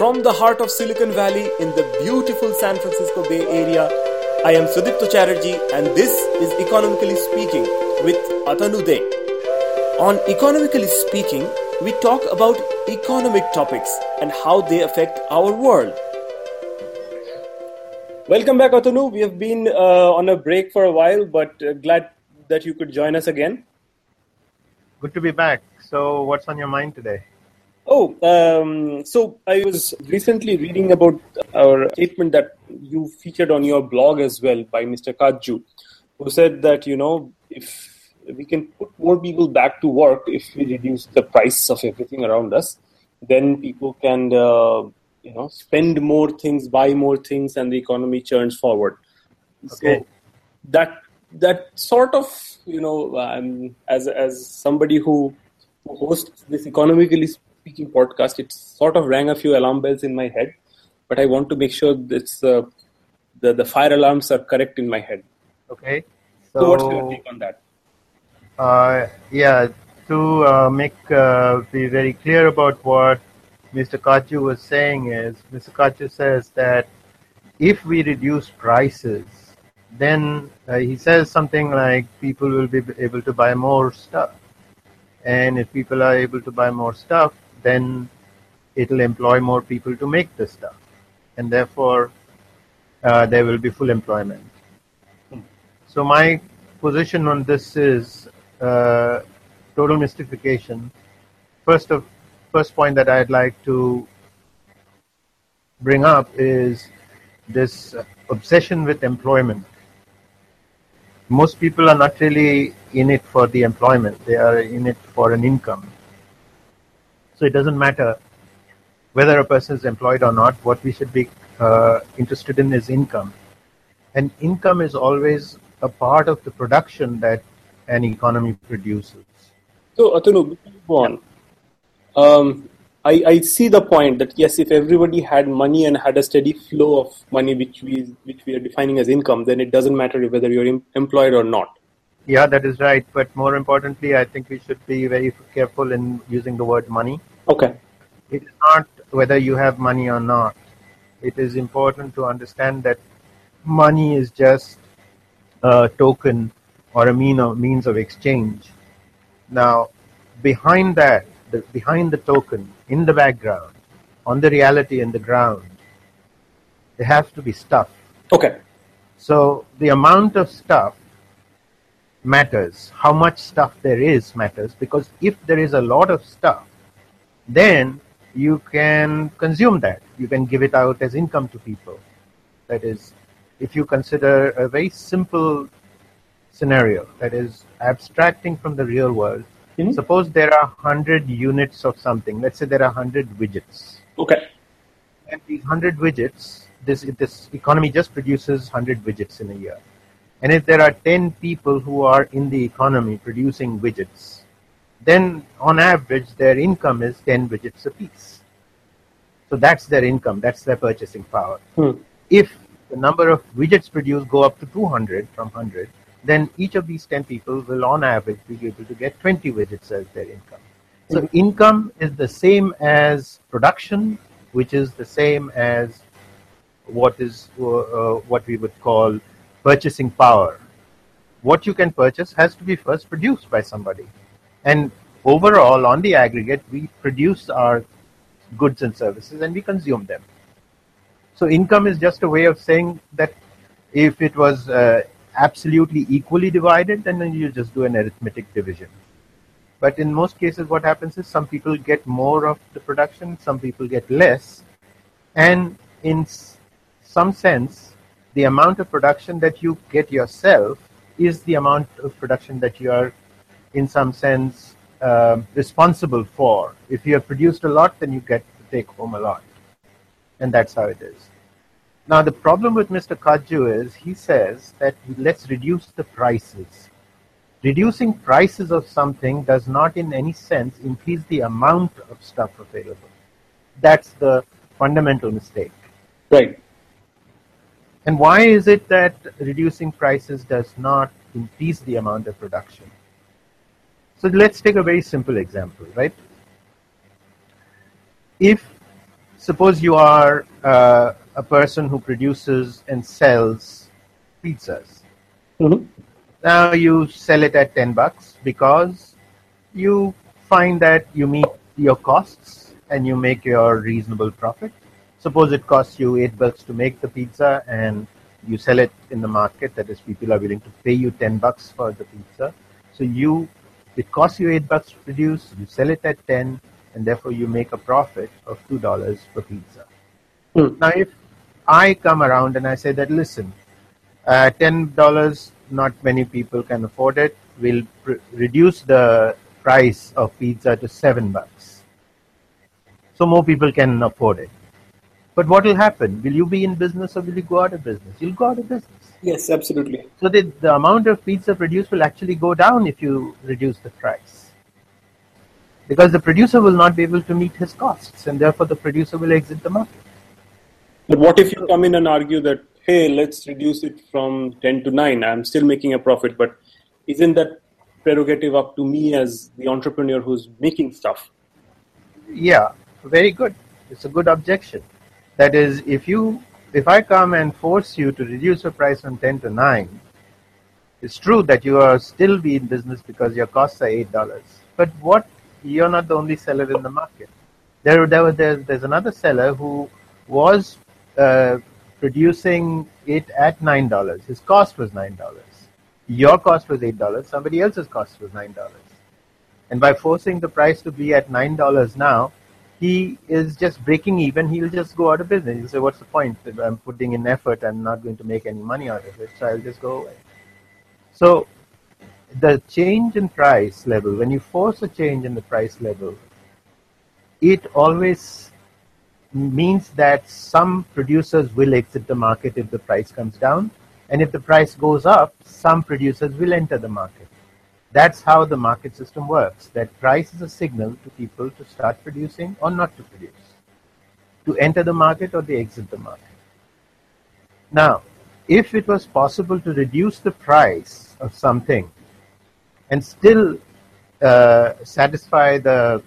From the heart of Silicon Valley in the beautiful San Francisco Bay Area, I am Sudipto Chatterjee and this is Economically Speaking with Atanu De. On Economically Speaking, we talk about economic topics and how they affect our world. Welcome back, Atanu. We have been uh, on a break for a while, but uh, glad that you could join us again. Good to be back. So, what's on your mind today? Oh, um, so I was recently reading about our statement that you featured on your blog as well by Mr. Katju, who said that, you know, if we can put more people back to work if we reduce the price of everything around us, then people can, uh, you know, spend more things, buy more things, and the economy churns forward. Okay. So that that sort of, you know, um, as as somebody who hosts this economically speaking podcast, it sort of rang a few alarm bells in my head, but I want to make sure that uh, the the fire alarms are correct in my head. Okay. So, so what's your take on that? Uh, yeah, to uh, make uh, be very clear about what Mr. Katju was saying is, Mr. Katju says that if we reduce prices, then uh, he says something like people will be able to buy more stuff. And if people are able to buy more stuff, then it'll employ more people to make the stuff. And therefore, uh, there will be full employment. So my position on this is uh, total mystification. First of first point that I'd like to bring up is this obsession with employment. Most people are not really in it for the employment; they are in it for an income. So it doesn't matter whether a person is employed or not. What we should be uh, interested in is income. And income is always a part of the production that an economy produces. So, Atanu, go on. Um, I, I see the point that yes, if everybody had money and had a steady flow of money, which we which we are defining as income, then it doesn't matter whether you're employed or not. Yeah, that is right. But more importantly, I think we should be very careful in using the word money Okay. It is not whether you have money or not. It is important to understand that money is just a token or a mean of, means of exchange. Now, behind that, the, behind the token, in the background, on the reality in the ground, there has to be stuff. Okay. So the amount of stuff matters. How much stuff there is matters because if there is a lot of stuff, then you can consume that. You can give it out as income to people. That is, if you consider a very simple scenario, that is abstracting from the real world, mm-hmm. suppose there are 100 units of something. Let's say there are 100 widgets. Okay. And these 100 widgets, this, this economy just produces 100 widgets in a year. And if there are 10 people who are in the economy producing widgets, then on average their income is 10 widgets apiece. So that's their income, that's their purchasing power. Hmm. If the number of widgets produced go up to 200 from 100, then each of these 10 people will on average be able to get 20 widgets as their income. So hmm. income is the same as production, which is the same as what is uh, what we would call purchasing power. What you can purchase has to be first produced by somebody. And overall, on the aggregate, we produce our goods and services and we consume them. So income is just a way of saying that if it was uh, absolutely equally divided, then you just do an arithmetic division. But in most cases, what happens is some people get more of the production, some people get less. And in some sense, the amount of production that you get yourself is the amount of production that you are in some sense, uh, responsible for. If you have produced a lot, then you get to take home a lot. And that's how it is. Now, the problem with Mr. Katju is he says that let's reduce the prices. Reducing prices of something does not, in any sense, increase the amount of stuff available. That's the fundamental mistake. Right. And why is it that reducing prices does not increase the amount of production? So let's take a very simple example, right? If suppose you are uh, a person who produces and sells pizzas. Mhm. Now you sell it at 10 bucks because you find that you meet your costs and you make your reasonable profit. Suppose it costs you 8 bucks to make the pizza and you sell it in the market, that is, people are willing to pay you 10 bucks for the pizza. So you, it costs you 8 bucks to produce, you sell it at 10, and therefore you make a profit of $2 per pizza. Hmm. Now, if I come around and I say that, listen, uh, ten dollars, not many people can afford it. We'll pr- reduce the price of pizza to seven bucks, so more people can afford it. But what will happen? Will you be in business or will you go out of business? You'll go out of business. Yes, absolutely. So the, the amount of pizza produced will actually go down if you reduce the price. Because the producer will not be able to meet his costs, and therefore the producer will exit the market. But what if you come in and argue that, hey, let's reduce it from 10 to 9? I'm still making a profit, but isn't that prerogative up to me as the entrepreneur who's making stuff? Yeah, very good. It's a good objection. That is, if you, if I come and force you to reduce your price from ten to nine, it's true that you are still be in business because your costs are eight dollars. But what? You're not the only seller in the market. There, there, there's, there's another seller who was uh, producing it at nine dollars. His cost was nine dollars. Your cost was eight dollars. Somebody else's cost was nine dollars. And by forcing the price to be at nine dollars now, he is just breaking even. He'll just go out of business. He'll say, "What's the point? I'm putting in effort. I'm not going to make any money out of it, so I'll just go away." So, the change in price level, when you force a change in the price level, it always means that some producers will exit the market if the price comes down, and if the price goes up, some producers will enter the market. That's how the market system works. That price is a signal to people to start producing or not to produce, to enter the market or they exit the market. Now, if it was possible to reduce the price of something and still uh, satisfy the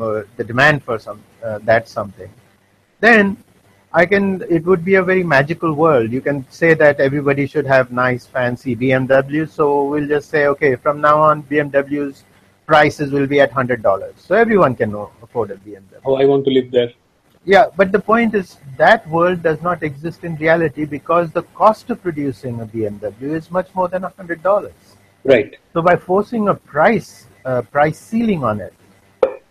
uh, the demand for some uh, that something, then I can. It would be a very magical world. You can say that everybody should have nice, fancy BMWs. So we'll just say, okay, from now on, BMWs prices will be at hundred dollars, so everyone can afford a BMW. Oh, I want to live there. Yeah, but the point is that world does not exist in reality because the cost of producing a BMW is much more than hundred dollars. Right. So by forcing a price, uh, price ceiling on it,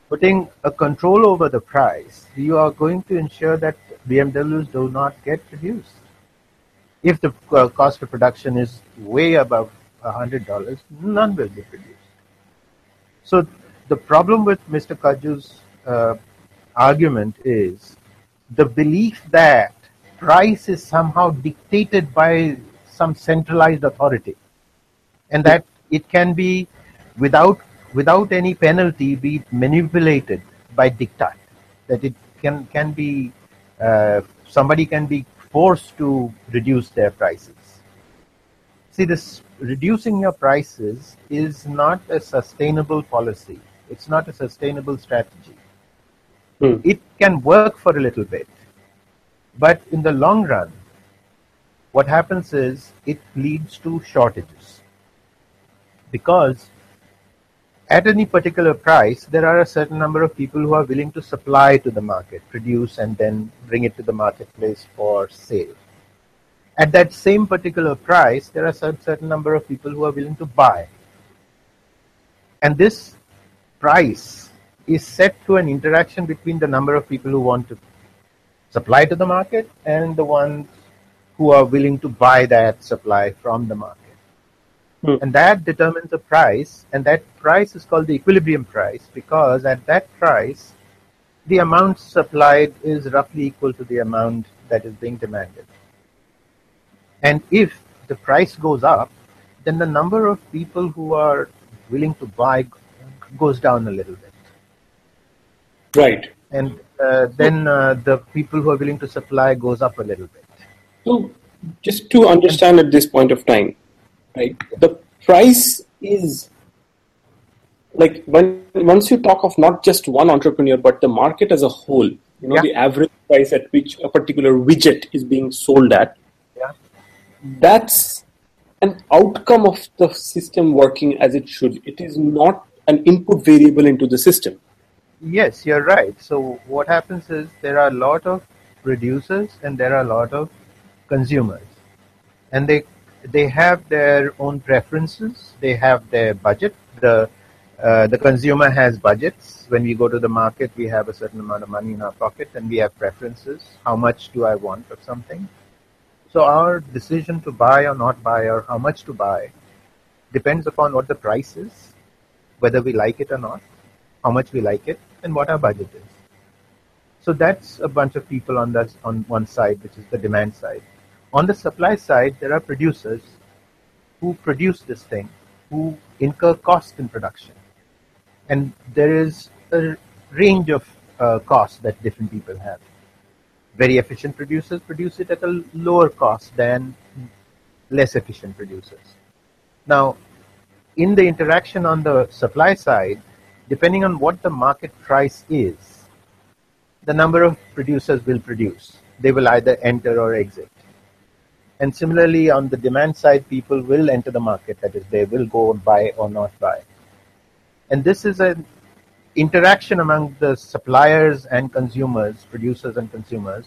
putting a control over the price, you are going to ensure that BMWs do not get produced. If the uh, cost of production is way above hundred dollars, none will be produced. So the problem with Mr. Katju's uh, argument is the belief that price is somehow dictated by some centralized authority and that it can be without without any penalty be manipulated by diktat that it can can be uh, somebody can be forced to reduce their prices. See this reducing your prices is not a sustainable policy. It's not a sustainable strategy. Hmm. it can work for a little bit but in the long run what happens is it leads to shortages. Because at any particular price, there are a certain number of people who are willing to supply to the market, produce, and then bring it to the marketplace for sale. At that same particular price, there are a certain number of people who are willing to buy. And this price is set through an interaction between the number of people who want to supply to the market and the ones who are willing to buy that supply from the market and that determines the price and that price is called the equilibrium price because at that price the amount supplied is roughly equal to the amount that is being demanded. And if the price goes up then the number of people who are willing to buy goes down a little bit. Right. and uh, then uh, the people who are willing to supply goes up a little bit. So, just to understand at this point of time, right, the price is like when once you talk of not just one entrepreneur but the market as a whole, you know, yeah. the average price at which a particular widget is being sold at. Yeah. That's an outcome of the system working as it should. It is not an input variable into the system. Yes, you're right. So what happens is there are a lot of producers and there are a lot of consumers, and they they have their own preferences. They have their budget. The uh, the consumer has budgets. When we go to the market, we have a certain amount of money in our pocket, and we have preferences. How much do I want of something? So our decision to buy or not buy, or how much to buy, depends upon what the price is, whether we like it or not, how much we like it, and what our budget is. So that's a bunch of people on that on one side, which is the demand side. On the supply side, there are producers who produce this thing, who incur cost in production, and there is a range of uh, costs that different people have. Very efficient producers produce it at a lower cost than less efficient producers. Now, in the interaction on the supply side, depending on what the market price is, the number of producers will produce. They will either enter or exit. And similarly, on the demand side, people will enter the market. That is, they will go and buy or not buy. And this is an interaction among the suppliers and consumers, producers and consumers.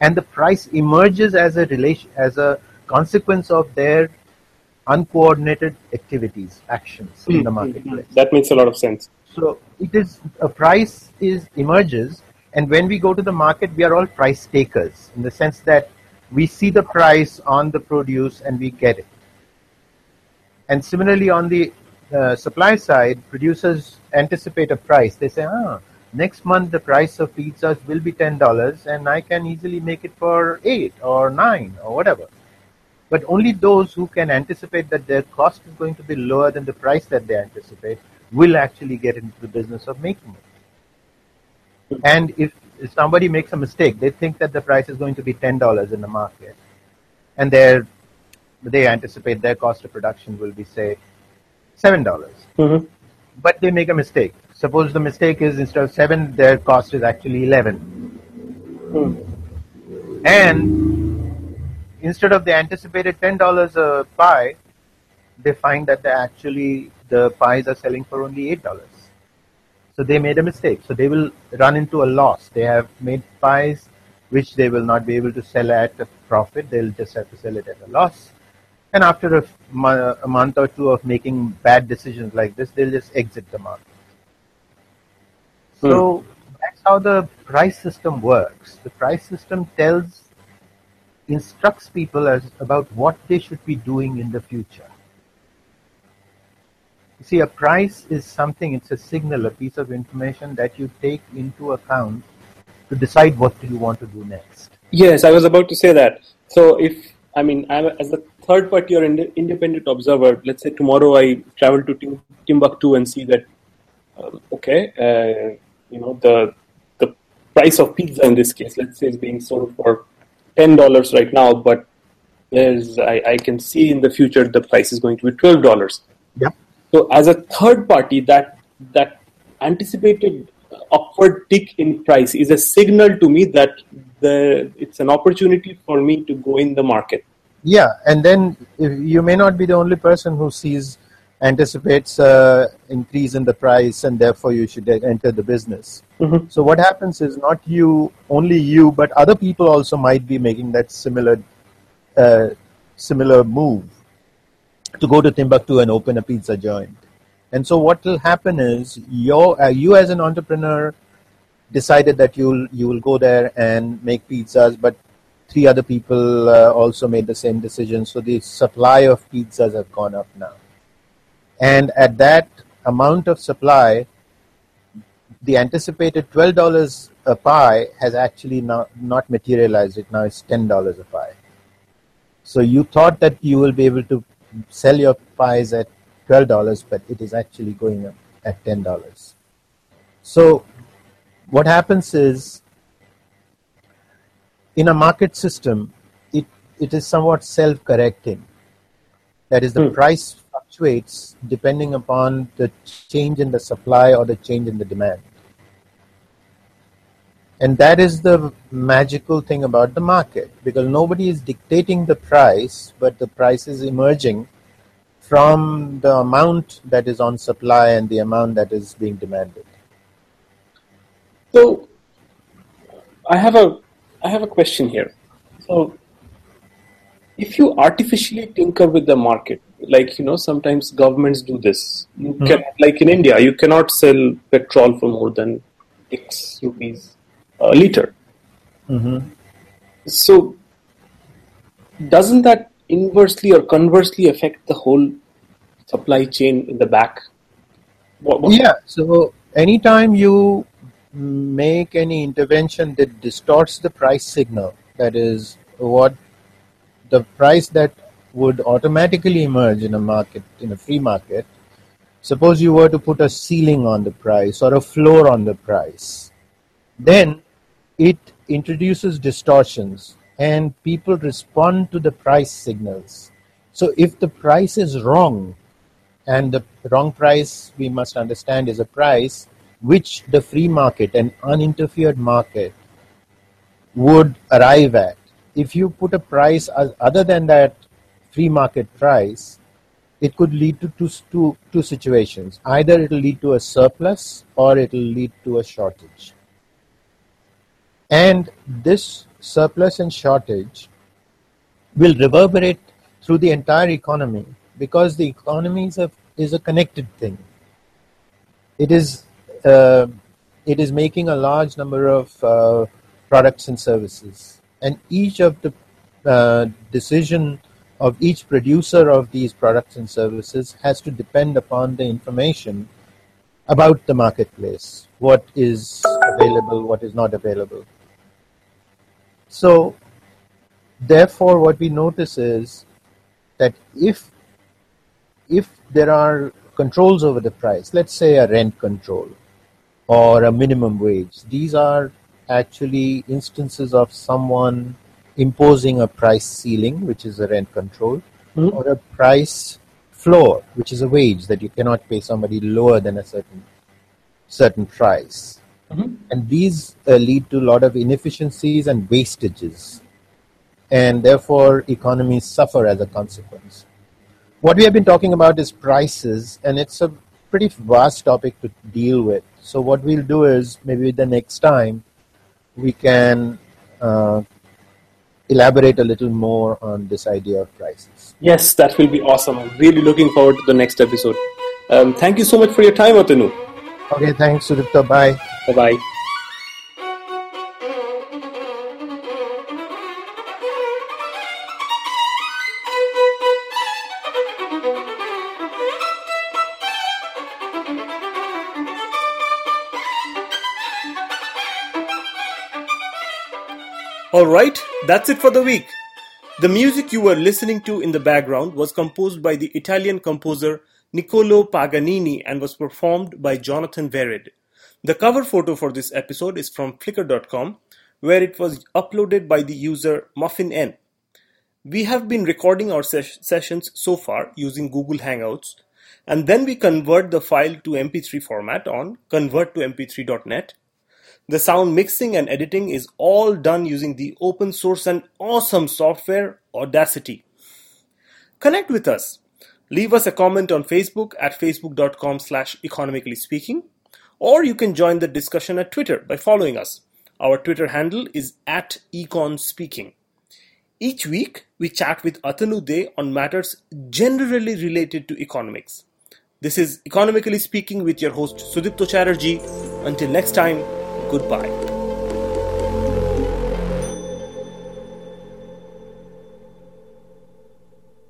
And the price emerges as a relation, as a consequence of their uncoordinated activities, actions in the mm-hmm. marketplace. That makes a lot of sense. So it is a price is emerges, and when we go to the market, we are all price takers in the sense that we see the price on the produce and we get it. And similarly, on the uh, supply side, producers anticipate a price. They say, ah, next month the price of pizzas will be $10 and I can easily make it for 8 or 9 or whatever. But only those who can anticipate that their cost is going to be lower than the price that they anticipate will actually get into the business of making it. And if if somebody makes a mistake, they think that the price is going to be ten dollars in the market, and they they anticipate their cost of production will be say seven dollars. Mm-hmm. But they make a mistake. Suppose the mistake is instead of seven, their cost is actually 11 mm. and instead of the anticipated ten dollars a pie, they find that they actually the pies are selling for only eight dollars. So they made a mistake. So they will run into a loss. They have made pies which they will not be able to sell at a profit. They'll just have to sell it at a loss. And after a, a month or two of making bad decisions like this, they'll just exit the market. So hmm. that's how the price system works. The price system tells, instructs people as about what they should be doing in the future. You see, a price is something, it's a signal, a piece of information that you take into account to decide what you want to do next. Yes, I was about to say that. So, if I mean, I'm, as a third party or ind- independent observer, let's say tomorrow I travel to Tim- Timbuktu and see that, um, okay, uh, you know, the the price of pizza in this case, let's say, is being sold for ten dollars right now, but there's I, I can see in the future the price is going to be twelve dollars. Yeah. So as a third party, that that anticipated upward tick in price is a signal to me that the it's an opportunity for me to go in the market. Yeah, and then you may not be the only person who sees anticipates uh, increase in the price, and therefore you should enter the business. Mm-hmm. So what happens is not you, only you, but other people also might be making that similar uh, similar move to go to Timbuktu and open a pizza joint. And so what will happen is your, uh, you as an entrepreneur decided that you'll you will go there and make pizzas, but three other people uh, also made the same decision. So the supply of pizzas have gone up now, and at that amount of supply, the anticipated twelve dollars a pie has actually not not materialized. It now is ten dollars a pie. So you thought that you will be able to sell your pies at $12, but it is actually going up at $10. So what happens is in a market system, it, it is somewhat self-correcting. That is, the hmm. price fluctuates depending upon the change in the supply or the change in the demand. And that is the magical thing about the market because nobody is dictating the price, but the price is emerging from the amount that is on supply and the amount that is being demanded. So, I have a I have a question here. So, if you artificially tinker with the market, like you know, sometimes governments do this. You Mhm. can, like in India, you cannot sell petrol for more than X rupees a liter. Mm-hmm. So, doesn't that inversely or conversely affect the whole supply chain in the back? What, what- Yeah. So anytime you make any intervention that distorts the price signal, that is what the price that would automatically emerge in a market, in a free market. Suppose you were to put a ceiling on the price or a floor on the price, then it introduces distortions and people respond to the price signals. So if the price is wrong, and the wrong price we must understand is a price which the free market an uninterfered market would arrive at. If you put a price other than that free market price it could lead to two, two, two situations. Either it will lead to a surplus or it will lead to a shortage and this surplus and shortage will reverberate through the entire economy because the economy is a, is a connected thing. It is uh, it is making a large number of uh, products and services, and each of the uh, decision of each producer of these products and services has to depend upon the information about the marketplace, what is available, what is not available. So, therefore, what we notice is that if if there are controls over the price, let's say a rent control or a minimum wage, these are actually instances of someone imposing a price ceiling, which is a rent control, Mhm. or a price floor, which is a wage that you cannot pay somebody lower than a certain certain price. Mhm. And these uh, lead to a lot of inefficiencies and wastages, and therefore economies suffer as a consequence. What we have been talking about is prices, and it's a pretty vast topic to deal with. So, what we'll do is maybe the next time we can uh, elaborate a little more on this idea of prices. Yes, that will be awesome. I'm really looking forward to the next episode. Um, thank you so much for your time, Atanu. Okay, thanks, Sudipta. Bye. Bye bye. Alright, that's it for the week. The music you were listening to in the background was composed by the Italian composer Niccolo Paganini and was performed by Jonathan Vered. The cover photo for this episode is from Flickr.com, where it was uploaded by the user MuffinN. We have been recording our ses- sessions so far using Google Hangouts, and then we convert the file to MP3 format on convert2mp3.net. The sound mixing and editing is all done using the open source and awesome software Audacity. Connect with us. Leave us a comment on Facebook at facebook.com slash economically speaking, or you can join the discussion at Twitter by following us. Our Twitter handle is at econspeaking. Each week, we chat with Atanu De on matters generally related to economics. This is Economically Speaking with your host Sudipto Chatterjee. Until next time, goodbye.